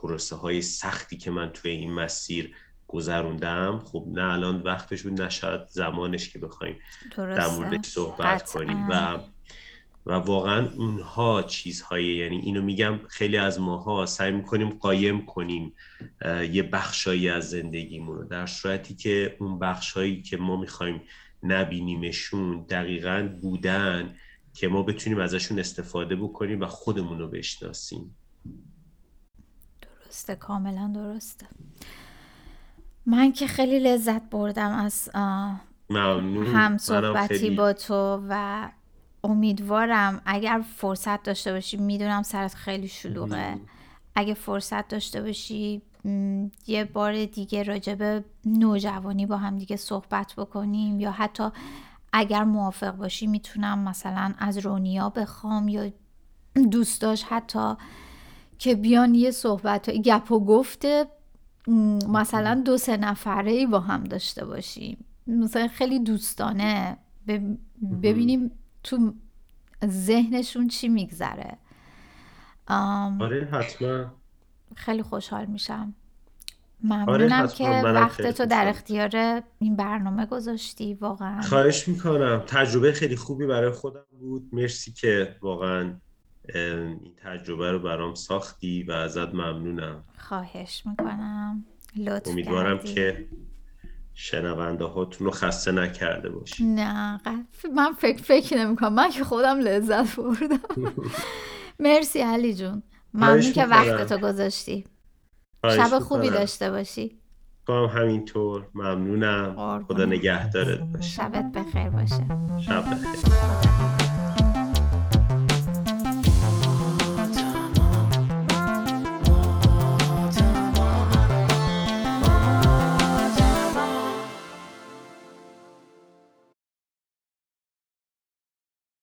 پروسه های سختی که من توی این مسیر گذروندم. خب نه الان وقتش بود نه شاید زمانش که بخوایم در موردش صحبت کنیم. و و واقعا اونها چیزهایی یعنی اینو میگم خیلی از ماها سعی می‌کنیم قایم کنیم یه بخشایی از زندگیمون رو. در صورتی که اون بخشایی که ما می‌خوایم نبینیمشون دقیقا بودن که ما بتونیم ازشون استفاده بکنیم و خودمون رو بشناسیم. درسته کاملا درسته. من که خیلی لذت بردم از هم صحبتی با تو و امیدوارم اگر فرصت داشته باشی می‌دونم سرت خیلی شلوغه. اگه فرصت داشته باشی یه بار دیگه راجب نوجوانی با هم دیگه صحبت بکنیم. یا حتی اگر موافق باشی می‌تونم مثلا از رونیا بخوام یا دوستاش حتی که بیان یه صحبت گپ و گفته مثلا دو سه نفره ای با هم داشته باشیم. مثلا خیلی دوستانه. ببینیم تو ذهنشون چی میگذره. آره حتما. خیلی خوشحال میشم. ممنونم آره که وقت تو در اختیار این برنامه گذاشتی واقعا. خواهش می‌کنم. تجربه خیلی خوبی برای خودم بود. مرسی که واقعا این تجربه رو برام ساختی و ازت ممنونم. خواهش می‌کنم. لطف امیدوارم که شنونده هاتون رو خسته نکرده باشی. نه من فکر فکر نمی کنم من که خودم لذت بردم. مرسی علی جون. ممنون که وقت تو گذاشتی. شب خوبی داشته باشی. تو هم همینطور. ممنونم. خدا نگهدارت باشه شبت بخیر باشه. شب بخیر.